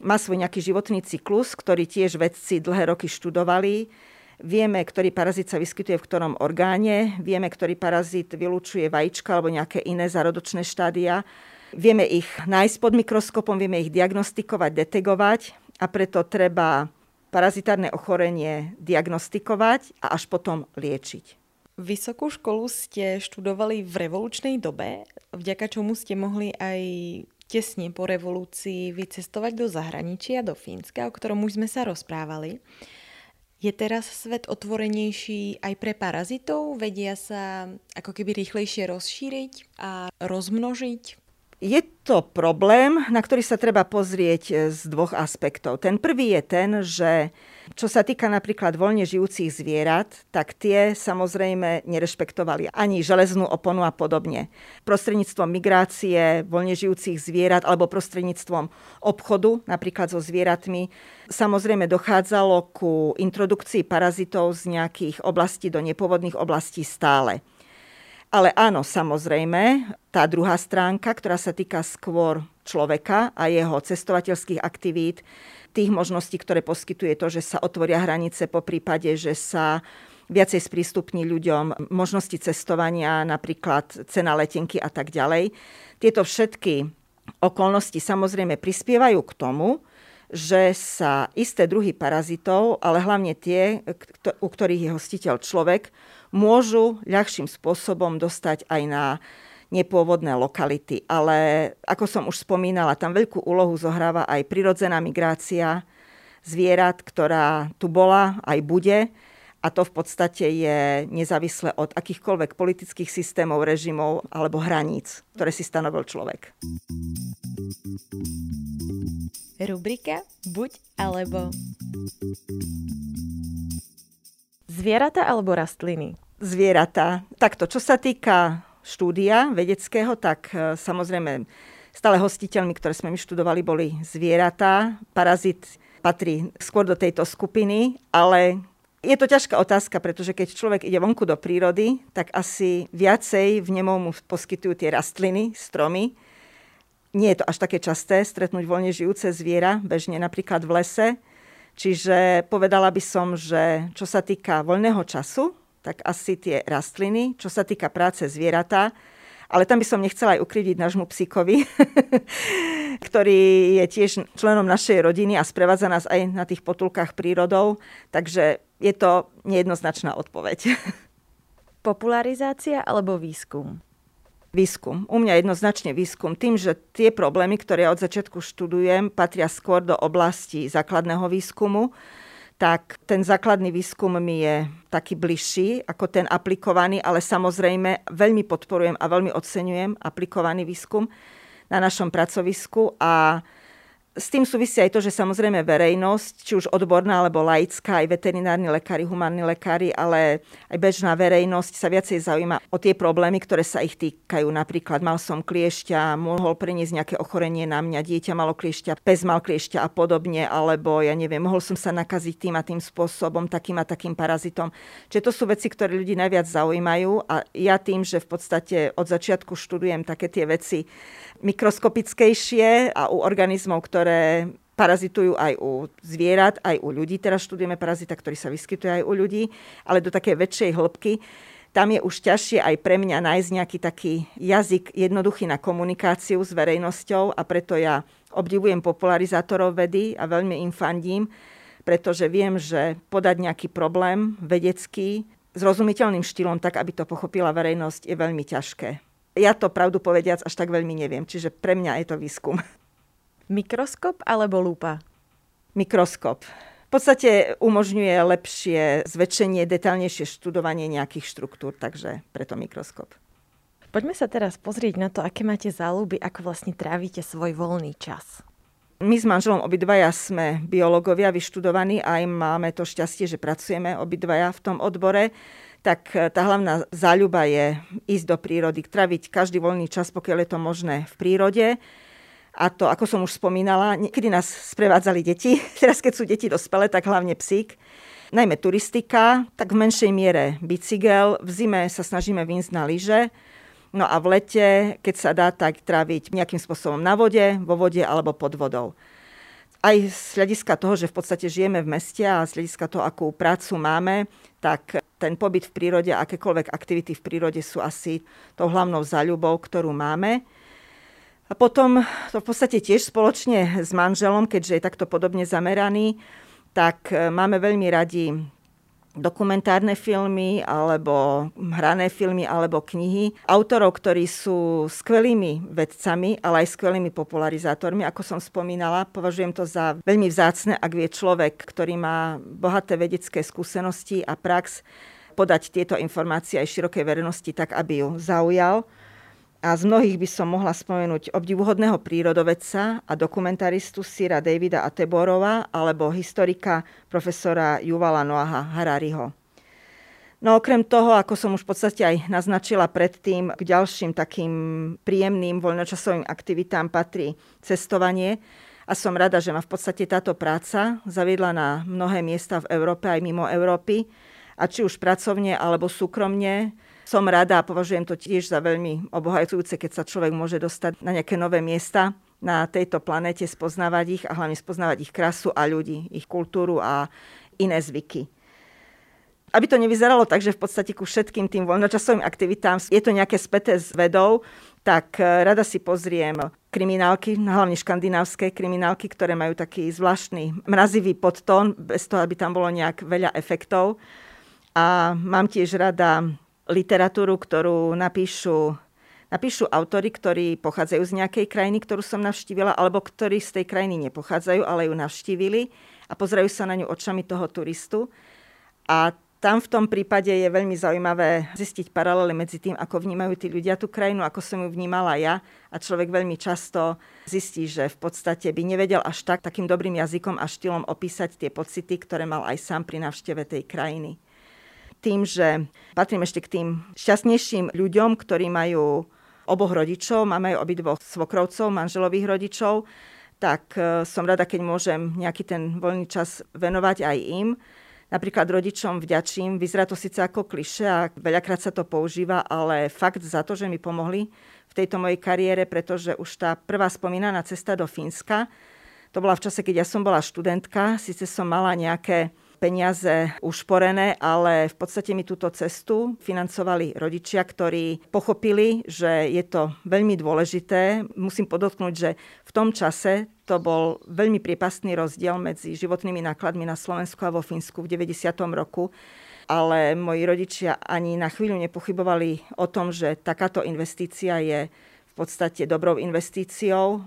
Speaker 2: má svoj nejaký životný cyklus, ktorý tiež vedci dlhé roky študovali. Vieme, ktorý parazit sa vyskytuje v ktorom orgáne, vieme, ktorý parazit vylúčuje vajíčka alebo nejaké iné zárodočné štádia. Vieme ich nájsť pod mikroskopom, vieme ich diagnostikovať, detegovať a preto treba parazitárne ochorenie diagnostikovať a až potom liečiť.
Speaker 1: Vysokú školu ste študovali v revolučnej dobe, vďaka čomu ste mohli aj tesne po revolúcii vycestovať do zahraničia, do Fínska, o ktorom už sme sa rozprávali. Je teraz svet otvorenejší aj pre parazitov? Vedia sa ako keby rýchlejšie rozšíriť a rozmnožiť?
Speaker 2: Je to problém, na ktorý sa treba pozrieť e, z dvoch aspektov. Ten prvý je ten, že čo sa týka napríklad voľne žijúcich zvierat, tak tie samozrejme nerešpektovali ani železnú oponu a podobne. Prostredníctvom migrácie voľne žijúcich zvierat alebo prostredníctvom obchodu napríklad so zvieratmi samozrejme dochádzalo ku introdukcii parazitov z nejakých oblastí do nepovodných oblastí stále. Ale áno, samozrejme, tá druhá stránka, ktorá sa týka skôr človeka a jeho cestovateľských aktivít, tých možností, ktoré poskytuje to, že sa otvoria hranice po prípade, že sa viacej sprístupní ľuďom možnosti cestovania, napríklad cena letenky a tak ďalej. Tieto všetky okolnosti samozrejme prispievajú k tomu, že sa isté druhy parazitov, ale hlavne tie, u ktorých je hostiteľ človek, môžu ľahším spôsobom dostať aj na nepôvodné lokality. Ale ako som už spomínala, tam veľkú úlohu zohráva aj prirodzená migrácia zvierat, ktorá tu bola, aj bude. A to v podstate je nezávisle od akýchkoľvek politických systémov, režimov alebo hraníc, ktoré si stanovil človek.
Speaker 1: Rubrika Buď alebo. Zvieratá alebo rastliny?
Speaker 2: Zvieratá. Takto, čo sa týka štúdia vedeckého, tak e, samozrejme stále hostiteľmi, ktoré sme my študovali, boli zvieratá. Parazit patrí skôr do tejto skupiny, ale je to ťažká otázka, pretože keď človek ide vonku do prírody, tak asi viacej v nemou mu poskytujú tie rastliny, stromy. Nie je to až také časté stretnúť voľne žijúce zviera, bežne napríklad v lese. Čiže povedala by som, že čo sa týka voľného času, tak asi tie rastliny. Čo sa týka práce zvieratá, ale tam by som nechcela aj ukrydiť nášmu psíkovi, ktorý je tiež členom našej rodiny a sprevádza nás aj na tých potulkách prírodou. Takže je to nejednoznačná odpoveď.
Speaker 1: Popularizácia alebo výskum?
Speaker 2: Výskum. U mňa jednoznačne výskum. Tým, že tie problémy, ktoré ja od začiatku študujem, patria skôr do oblasti základného výskumu, tak ten základný výskum mi je taký bližší ako ten aplikovaný, ale samozrejme veľmi podporujem a veľmi oceňujem aplikovaný výskum na našom pracovisku a s tým súvisí aj to, že samozrejme verejnosť, či už odborná alebo laická, aj veterinárni lekári, humánni lekári, ale aj bežná verejnosť sa viacej zaujíma o tie problémy, ktoré sa ich týkajú. Napríklad mal som kliešťa, mohol preniesť nejaké ochorenie na mňa, dieťa malo kliešťa, pes mal kliešťa a podobne, alebo ja neviem, mohol som sa nakaziť tým a tým spôsobom, takým a takým parazitom. Čiže to sú veci, ktoré ľudí najviac zaujímajú a ja tým, že v podstate od začiatku študujem také tie veci mikroskopickejšie a u organizmov, ktoré ktoré parazitujú aj u zvierat, aj u ľudí. Teraz študujeme parazita, ktorý sa vyskytuje aj u ľudí, ale do také väčšej hĺbky. Tam je už ťažšie aj pre mňa nájsť nejaký taký jazyk jednoduchý na komunikáciu s verejnosťou a preto ja obdivujem popularizátorov vedy a veľmi im fandím, pretože viem, že podať nejaký problém vedecký zrozumiteľným štýlom tak, aby to pochopila verejnosť, je veľmi ťažké. Ja to pravdu povediac až tak veľmi neviem, čiže pre mňa je to výskum.
Speaker 1: Mikroskop alebo lupa?
Speaker 2: Mikroskop. V podstate umožňuje lepšie zväčšenie, detaľnejšie študovanie nejakých štruktúr, takže preto mikroskop.
Speaker 1: Poďme sa teraz pozrieť na to, aké máte záľuby, ako vlastne trávite svoj voľný čas.
Speaker 2: My s manželom obidvaja sme biológovia vyštudovaní a aj máme to šťastie, že pracujeme obidvaja v tom odbore tak tá hlavná záľuba je ísť do prírody, traviť každý voľný čas, pokiaľ je to možné v prírode. A to, ako som už spomínala, niekedy nás sprevádzali deti. Teraz, keď sú deti dospelé, tak hlavne psík. Najmä turistika, tak v menšej miere bicykel. V zime sa snažíme vynsť na lyže. No a v lete, keď sa dá, tak tráviť nejakým spôsobom na vode, vo vode alebo pod vodou. Aj z hľadiska toho, že v podstate žijeme v meste a z hľadiska toho, akú prácu máme, tak ten pobyt v prírode, akékoľvek aktivity v prírode sú asi tou hlavnou záľubou, ktorú máme. A potom to v podstate tiež spoločne s manželom, keďže je takto podobne zameraný, tak e, máme veľmi radi dokumentárne filmy alebo hrané filmy alebo knihy autorov, ktorí sú skvelými vedcami, ale aj skvelými popularizátormi. Ako som spomínala, považujem to za veľmi vzácne, ak vie človek, ktorý má bohaté vedecké skúsenosti a prax, podať tieto informácie aj širokej verejnosti tak, aby ju zaujal. A z mnohých by som mohla spomenúť obdivuhodného prírodovedca a dokumentaristu Sira Davida Ateborova alebo historika profesora Juvala Noaha Harariho. No okrem toho, ako som už v podstate aj naznačila predtým, k ďalším takým príjemným voľnočasovým aktivitám patrí cestovanie. A som rada, že ma v podstate táto práca zaviedla na mnohé miesta v Európe aj mimo Európy. A či už pracovne alebo súkromne, som rada a považujem to tiež za veľmi obohajujúce, keď sa človek môže dostať na nejaké nové miesta na tejto planete, spoznávať ich a hlavne spoznávať ich krásu a ľudí, ich kultúru a iné zvyky. Aby to nevyzeralo tak, že v podstate ku všetkým tým voľnočasovým aktivitám je to nejaké späté s vedou, tak e, rada si pozriem kriminálky, hlavne škandinávské kriminálky, ktoré majú taký zvláštny mrazivý podtón, bez toho, aby tam bolo nejak veľa efektov. A mám tiež rada literatúru, ktorú napíšu, napíšu autory, ktorí pochádzajú z nejakej krajiny, ktorú som navštívila, alebo ktorí z tej krajiny nepochádzajú, ale ju navštívili a pozerajú sa na ňu očami toho turistu. A tam v tom prípade je veľmi zaujímavé zistiť paralely medzi tým, ako vnímajú tí ľudia tú krajinu, ako som ju vnímala ja. A človek veľmi často zistí, že v podstate by nevedel až tak takým dobrým jazykom a štýlom opísať tie pocity, ktoré mal aj sám pri návšteve tej krajiny. Tým, že patrím ešte k tým šťastnejším ľuďom, ktorí majú oboch rodičov, máme aj obidvoch svokrovcov, manželových rodičov, tak e, som rada, keď môžem nejaký ten voľný čas venovať aj im. Napríklad rodičom vďačím, vyzerá to síce ako kliše a veľakrát sa to používa, ale fakt za to, že mi pomohli v tejto mojej kariére, pretože už tá prvá spomínaná cesta do Fínska, to bola v čase, keď ja som bola študentka, síce som mala nejaké peniaze ušporené, ale v podstate mi túto cestu financovali rodičia, ktorí pochopili, že je to veľmi dôležité. Musím podotknúť, že v tom čase to bol veľmi priepastný rozdiel medzi životnými nákladmi na Slovensku a vo Fínsku v 90. roku ale moji rodičia ani na chvíľu nepochybovali o tom, že takáto investícia je v podstate dobrou investíciou.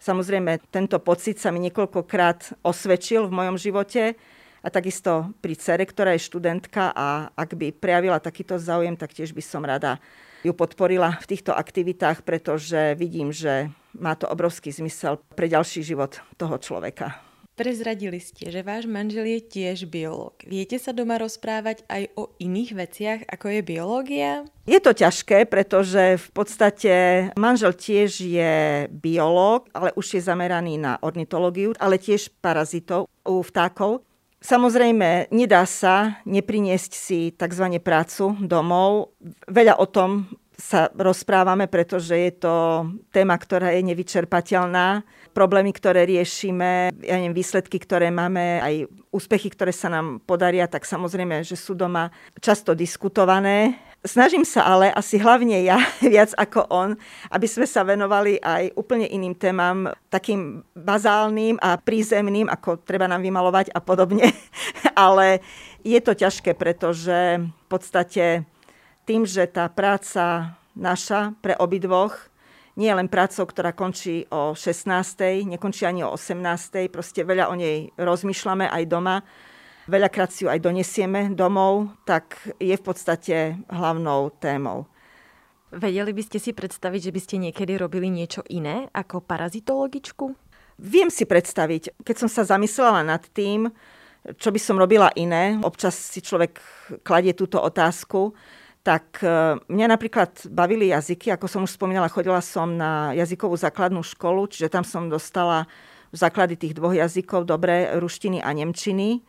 Speaker 2: Samozrejme, tento pocit sa mi niekoľkokrát osvedčil v mojom živote a takisto pri cere, ktorá je študentka a ak by prejavila takýto záujem, tak tiež by som rada ju podporila v týchto aktivitách, pretože vidím, že má to obrovský zmysel pre ďalší život toho človeka.
Speaker 1: Prezradili ste, že váš manžel je tiež biológ. Viete sa doma rozprávať aj o iných veciach, ako je biológia?
Speaker 2: Je to ťažké, pretože v podstate manžel tiež je biológ, ale už je zameraný na ornitológiu, ale tiež parazitov u vtákov. Samozrejme, nedá sa nepriniesť si tzv. prácu domov. Veľa o tom sa rozprávame, pretože je to téma, ktorá je nevyčerpateľná. Problémy, ktoré riešime, ja neviem, výsledky, ktoré máme, aj úspechy, ktoré sa nám podaria, tak samozrejme, že sú doma často diskutované. Snažím sa ale asi hlavne ja viac ako on, aby sme sa venovali aj úplne iným témam, takým bazálnym a prízemným, ako treba nám vymalovať a podobne. ale je to ťažké, pretože v podstate tým, že tá práca naša pre obidvoch nie je len prácou, ktorá končí o 16. nekončí ani o 18. Proste veľa o nej rozmýšľame aj doma veľakrát si ju aj donesieme domov, tak je v podstate hlavnou témou.
Speaker 1: Vedeli by ste si predstaviť, že by ste niekedy robili niečo iné ako parazitologičku?
Speaker 2: Viem si predstaviť. Keď som sa zamyslela nad tým, čo by som robila iné, občas si človek kladie túto otázku, tak e, mňa napríklad bavili jazyky, ako som už spomínala, chodila som na jazykovú základnú školu, čiže tam som dostala základy tých dvoch jazykov, dobre, ruštiny a nemčiny.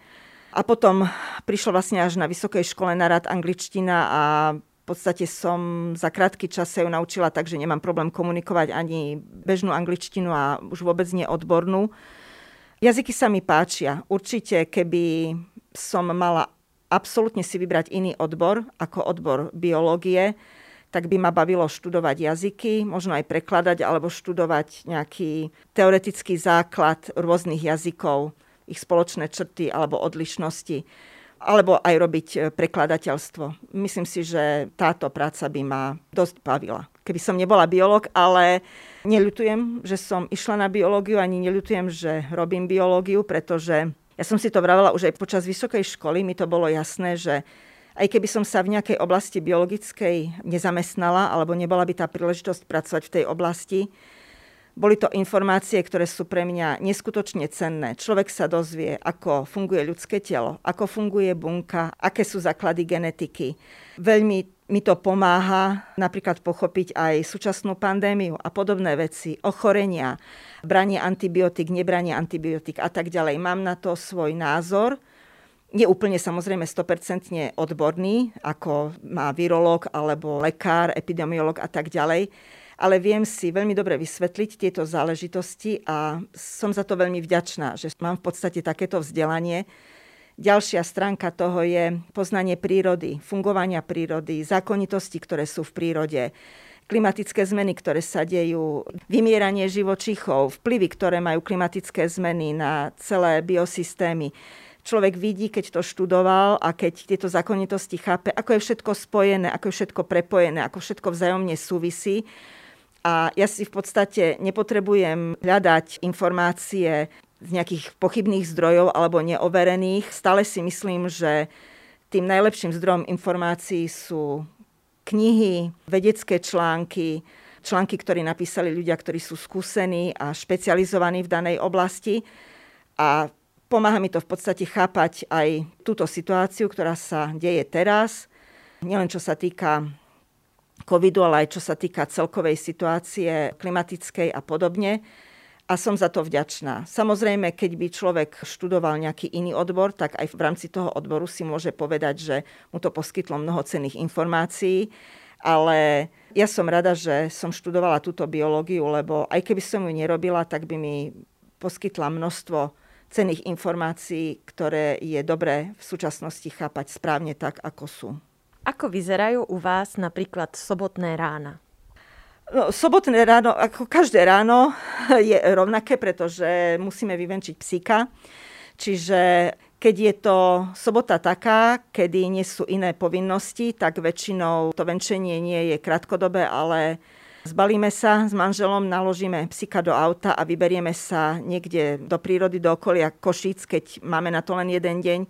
Speaker 2: A potom prišlo vlastne až na vysokej škole na rad angličtina a v podstate som za krátky čas sa ju naučila tak, že nemám problém komunikovať ani bežnú angličtinu a už vôbec nie odbornú. Jazyky sa mi páčia. Určite, keby som mala absolútne si vybrať iný odbor ako odbor biológie, tak by ma bavilo študovať jazyky, možno aj prekladať alebo študovať nejaký teoretický základ rôznych jazykov ich spoločné črty alebo odlišnosti, alebo aj robiť e, prekladateľstvo. Myslím si, že táto práca by ma dosť bavila. Keby som nebola biológ, ale neľutujem, že som išla na biológiu, ani neľutujem, že robím biológiu, pretože ja som si to vravela už aj počas vysokej školy, mi to bolo jasné, že aj keby som sa v nejakej oblasti biologickej nezamestnala, alebo nebola by tá príležitosť pracovať v tej oblasti, boli to informácie, ktoré sú pre mňa neskutočne cenné. Človek sa dozvie, ako funguje ľudské telo, ako funguje bunka, aké sú základy genetiky. Veľmi mi to pomáha napríklad pochopiť aj súčasnú pandémiu a podobné veci, ochorenia, branie antibiotík, nebranie antibiotík a tak ďalej. Mám na to svoj názor. Nie úplne samozrejme 100% odborný, ako má virológ alebo lekár, epidemiolog a tak ďalej ale viem si veľmi dobre vysvetliť tieto záležitosti a som za to veľmi vďačná, že mám v podstate takéto vzdelanie. Ďalšia stránka toho je poznanie prírody, fungovania prírody, zákonitosti, ktoré sú v prírode, klimatické zmeny, ktoré sa dejú, vymieranie živočichov, vplyvy, ktoré majú klimatické zmeny na celé biosystémy človek vidí, keď to študoval a keď tieto zákonitosti chápe, ako je všetko spojené, ako je všetko prepojené, ako všetko vzájomne súvisí. A ja si v podstate nepotrebujem hľadať informácie z nejakých pochybných zdrojov alebo neoverených. Stále si myslím, že tým najlepším zdrojom informácií sú knihy, vedecké články, články, ktoré napísali ľudia, ktorí sú skúsení a špecializovaní v danej oblasti. A Pomáha mi to v podstate chápať aj túto situáciu, ktorá sa deje teraz. Nielen čo sa týka covidu, ale aj čo sa týka celkovej situácie klimatickej a podobne. A som za to vďačná. Samozrejme, keď by človek študoval nejaký iný odbor, tak aj v rámci toho odboru si môže povedať, že mu to poskytlo mnoho cenných informácií. Ale ja som rada, že som študovala túto biológiu, lebo aj keby som ju nerobila, tak by mi poskytla množstvo cených informácií, ktoré je dobré v súčasnosti chápať správne tak, ako sú.
Speaker 1: Ako vyzerajú u vás napríklad sobotné rána?
Speaker 2: No, sobotné ráno, ako každé ráno, je rovnaké, pretože musíme vyvenčiť psíka. Čiže keď je to sobota taká, kedy nie sú iné povinnosti, tak väčšinou to venčenie nie je krátkodobé, ale Zbalíme sa s manželom, naložíme psika do auta a vyberieme sa niekde do prírody, do okolia Košic, keď máme na to len jeden deň.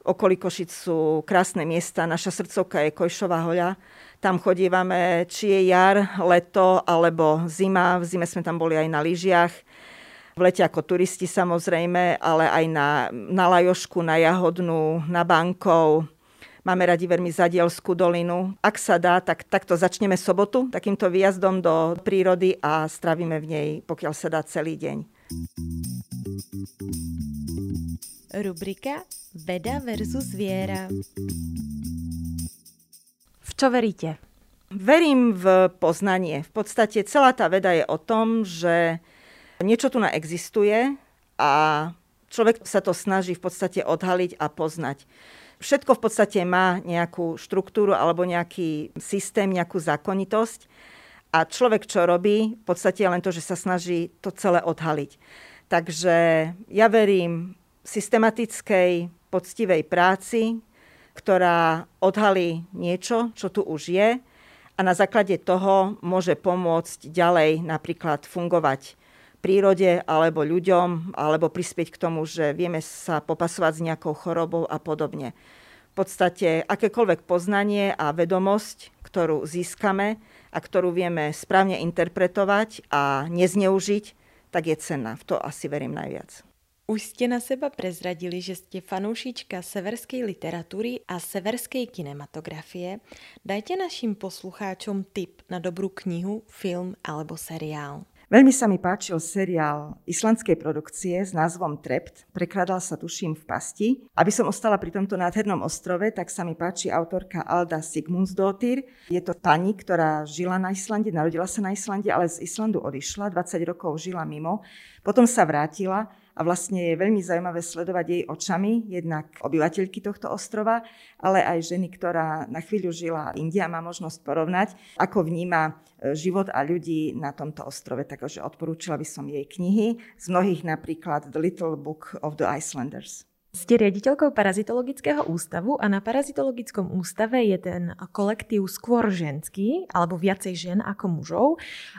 Speaker 2: Okolí Košic sú krásne miesta, naša srdcovka je Kojšová hoľa. Tam chodívame, či je jar, leto alebo zima. V zime sme tam boli aj na lyžiach. V lete ako turisti samozrejme, ale aj na, na Lajošku, na Jahodnú, na Bankov Máme radi veľmi Zadielskú dolinu. Ak sa dá, tak takto začneme sobotu takýmto výjazdom do prírody a stravíme v nej, pokiaľ sa dá, celý deň.
Speaker 1: Rubrika Veda versus viera. V čo veríte?
Speaker 2: Verím v poznanie. V podstate celá tá veda je o tom, že niečo tu na existuje a človek sa to snaží v podstate odhaliť a poznať všetko v podstate má nejakú štruktúru alebo nejaký systém, nejakú zákonitosť. A človek, čo robí, v podstate je len to, že sa snaží to celé odhaliť. Takže ja verím systematickej, poctivej práci, ktorá odhalí niečo, čo tu už je a na základe toho môže pomôcť ďalej napríklad fungovať prírode alebo ľuďom, alebo prispieť k tomu, že vieme sa popasovať s nejakou chorobou a podobne. V podstate akékoľvek poznanie a vedomosť, ktorú získame a ktorú vieme správne interpretovať a nezneužiť, tak je cenná. V to asi verím najviac.
Speaker 1: Už ste na seba prezradili, že ste fanúšička severskej literatúry a severskej kinematografie. Dajte našim poslucháčom tip na dobrú knihu, film alebo seriál.
Speaker 2: Veľmi sa mi páčil seriál islandskej produkcie s názvom Trept. Prekladal sa tuším v pasti. Aby som ostala pri tomto nádhernom ostrove, tak sa mi páči autorka Alda Sigmundsdóttir. Je to pani, ktorá žila na Islande, narodila sa na Islande, ale z Islandu odišla, 20 rokov žila mimo. Potom sa vrátila a vlastne je veľmi zaujímavé sledovať jej očami, jednak obyvateľky tohto ostrova, ale aj ženy, ktorá na chvíľu žila India, má možnosť porovnať, ako vníma e, život a ľudí na tomto ostrove. Takže odporúčila by som jej knihy, z mnohých napríklad The Little Book of the Icelanders.
Speaker 1: Ste riaditeľkou parazitologického ústavu a na parazitologickom ústave je ten kolektív skôr ženský, alebo viacej žien ako mužov.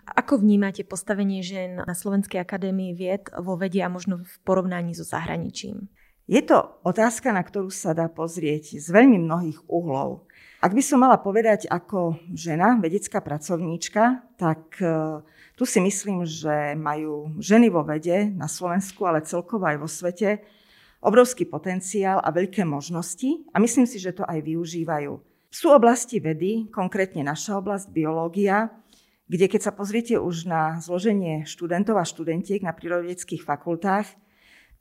Speaker 1: Ako vnímate postavenie žien na Slovenskej akadémii vied vo vede a možno v porovnaní so zahraničím?
Speaker 2: Je to otázka, na ktorú sa dá pozrieť z veľmi mnohých uhlov. Ak by som mala povedať ako žena, vedecká pracovníčka, tak e, tu si myslím, že majú ženy vo vede na Slovensku, ale celkovo aj vo svete obrovský potenciál a veľké možnosti a myslím si, že to aj využívajú. Sú oblasti vedy, konkrétne naša oblasť biológia, kde keď sa pozriete už na zloženie študentov a študentiek na prírodovedeckých fakultách,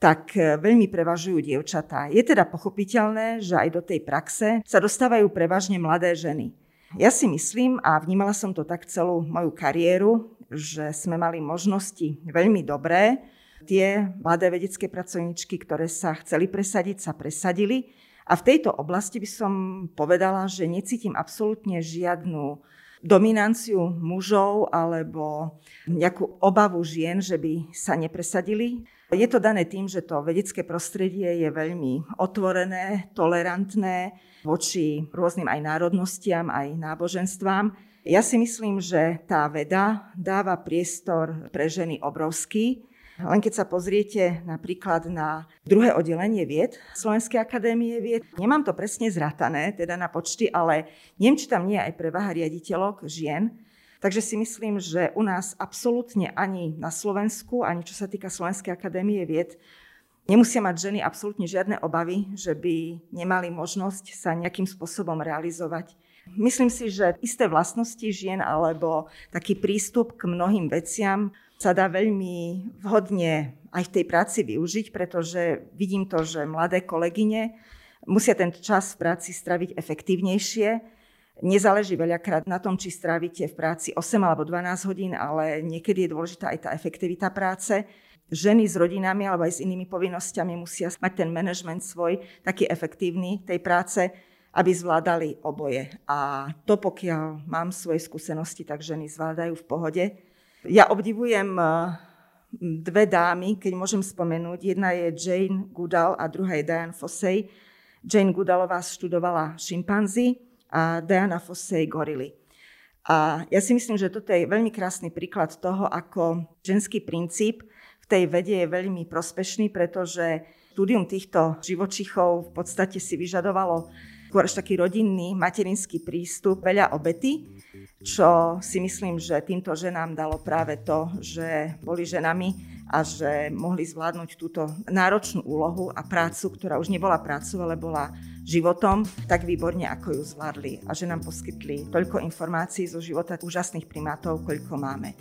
Speaker 2: tak e, veľmi prevažujú dievčatá. Je teda pochopiteľné, že aj do tej praxe sa dostávajú prevažne mladé ženy. Ja si myslím, a vnímala som to tak celú moju kariéru, že sme mali možnosti veľmi dobré, Tie mladé vedecké pracovničky, ktoré sa chceli presadiť, sa presadili. A v tejto oblasti by som povedala, že necítim absolútne žiadnu dominanciu mužov alebo nejakú obavu žien, že by sa nepresadili. Je to dané tým, že to vedecké prostredie je veľmi otvorené, tolerantné voči rôznym aj národnostiam, aj náboženstvám. Ja si myslím, že tá veda dáva priestor pre ženy obrovský len keď sa pozriete napríklad na druhé oddelenie vied Slovenskej akadémie vied, nemám to presne zratané, teda na počty, ale neviem, či tam nie je aj prevaha riaditeľok žien, Takže si myslím, že u nás absolútne ani na Slovensku, ani čo sa týka Slovenskej akadémie vied, Nemusia mať ženy absolútne žiadne obavy, že by nemali možnosť sa nejakým spôsobom realizovať. Myslím si, že isté vlastnosti žien alebo taký prístup k mnohým veciam sa dá veľmi vhodne aj v tej práci využiť, pretože vidím to, že mladé kolegyne musia ten čas v práci straviť efektívnejšie, Nezáleží veľakrát na tom, či strávite v práci 8 alebo 12 hodín, ale niekedy je dôležitá aj tá efektivita práce. Ženy s rodinami alebo aj s inými povinnosťami musia mať ten manažment svoj taký efektívny tej práce, aby zvládali oboje. A to, pokiaľ mám svoje skúsenosti, tak ženy zvládajú v pohode. Ja obdivujem eh, dve dámy, keď môžem spomenúť. Jedna je Jane Goodall a druhá je Diane Fossey. Jane Goodallová študovala šimpanzi, a Diana Fossey gorily. A ja si myslím, že toto je veľmi krásny príklad toho, ako ženský princíp v tej vede je veľmi prospešný, pretože štúdium týchto živočichov v podstate si vyžadovalo skôr až taký rodinný, materinský prístup, veľa obety, čo si myslím, že týmto ženám dalo práve to, že boli ženami a že mohli zvládnuť túto náročnú úlohu a prácu, ktorá už nebola prácou, ale bola životom, tak výborne, ako ju zvládli a že nám poskytli toľko informácií zo života úžasných primátov, koľko máme.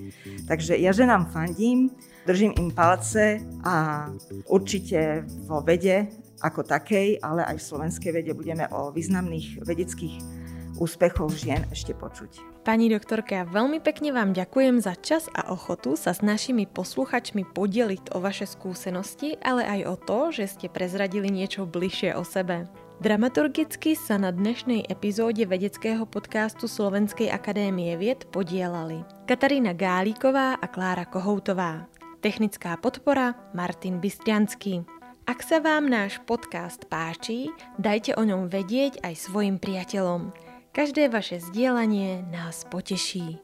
Speaker 2: Takže ja ženám fandím, držím im palce a určite vo vede ako takej, ale aj v slovenskej vede budeme o významných vedeckých úspechov žien ešte počuť.
Speaker 1: Pani doktorka, veľmi pekne vám ďakujem za čas a ochotu sa s našimi posluchačmi podeliť o vaše skúsenosti, ale aj o to, že ste prezradili niečo bližšie o sebe. Dramaturgicky sa na dnešnej epizóde vedeckého podcastu Slovenskej akadémie vied podielali Katarína Gálíková a Klára Kohoutová. Technická podpora Martin Bystrianský. Ak sa vám náš podcast páči, dajte o ňom vedieť aj svojim priateľom. Každé vaše zdieľanie nás poteší.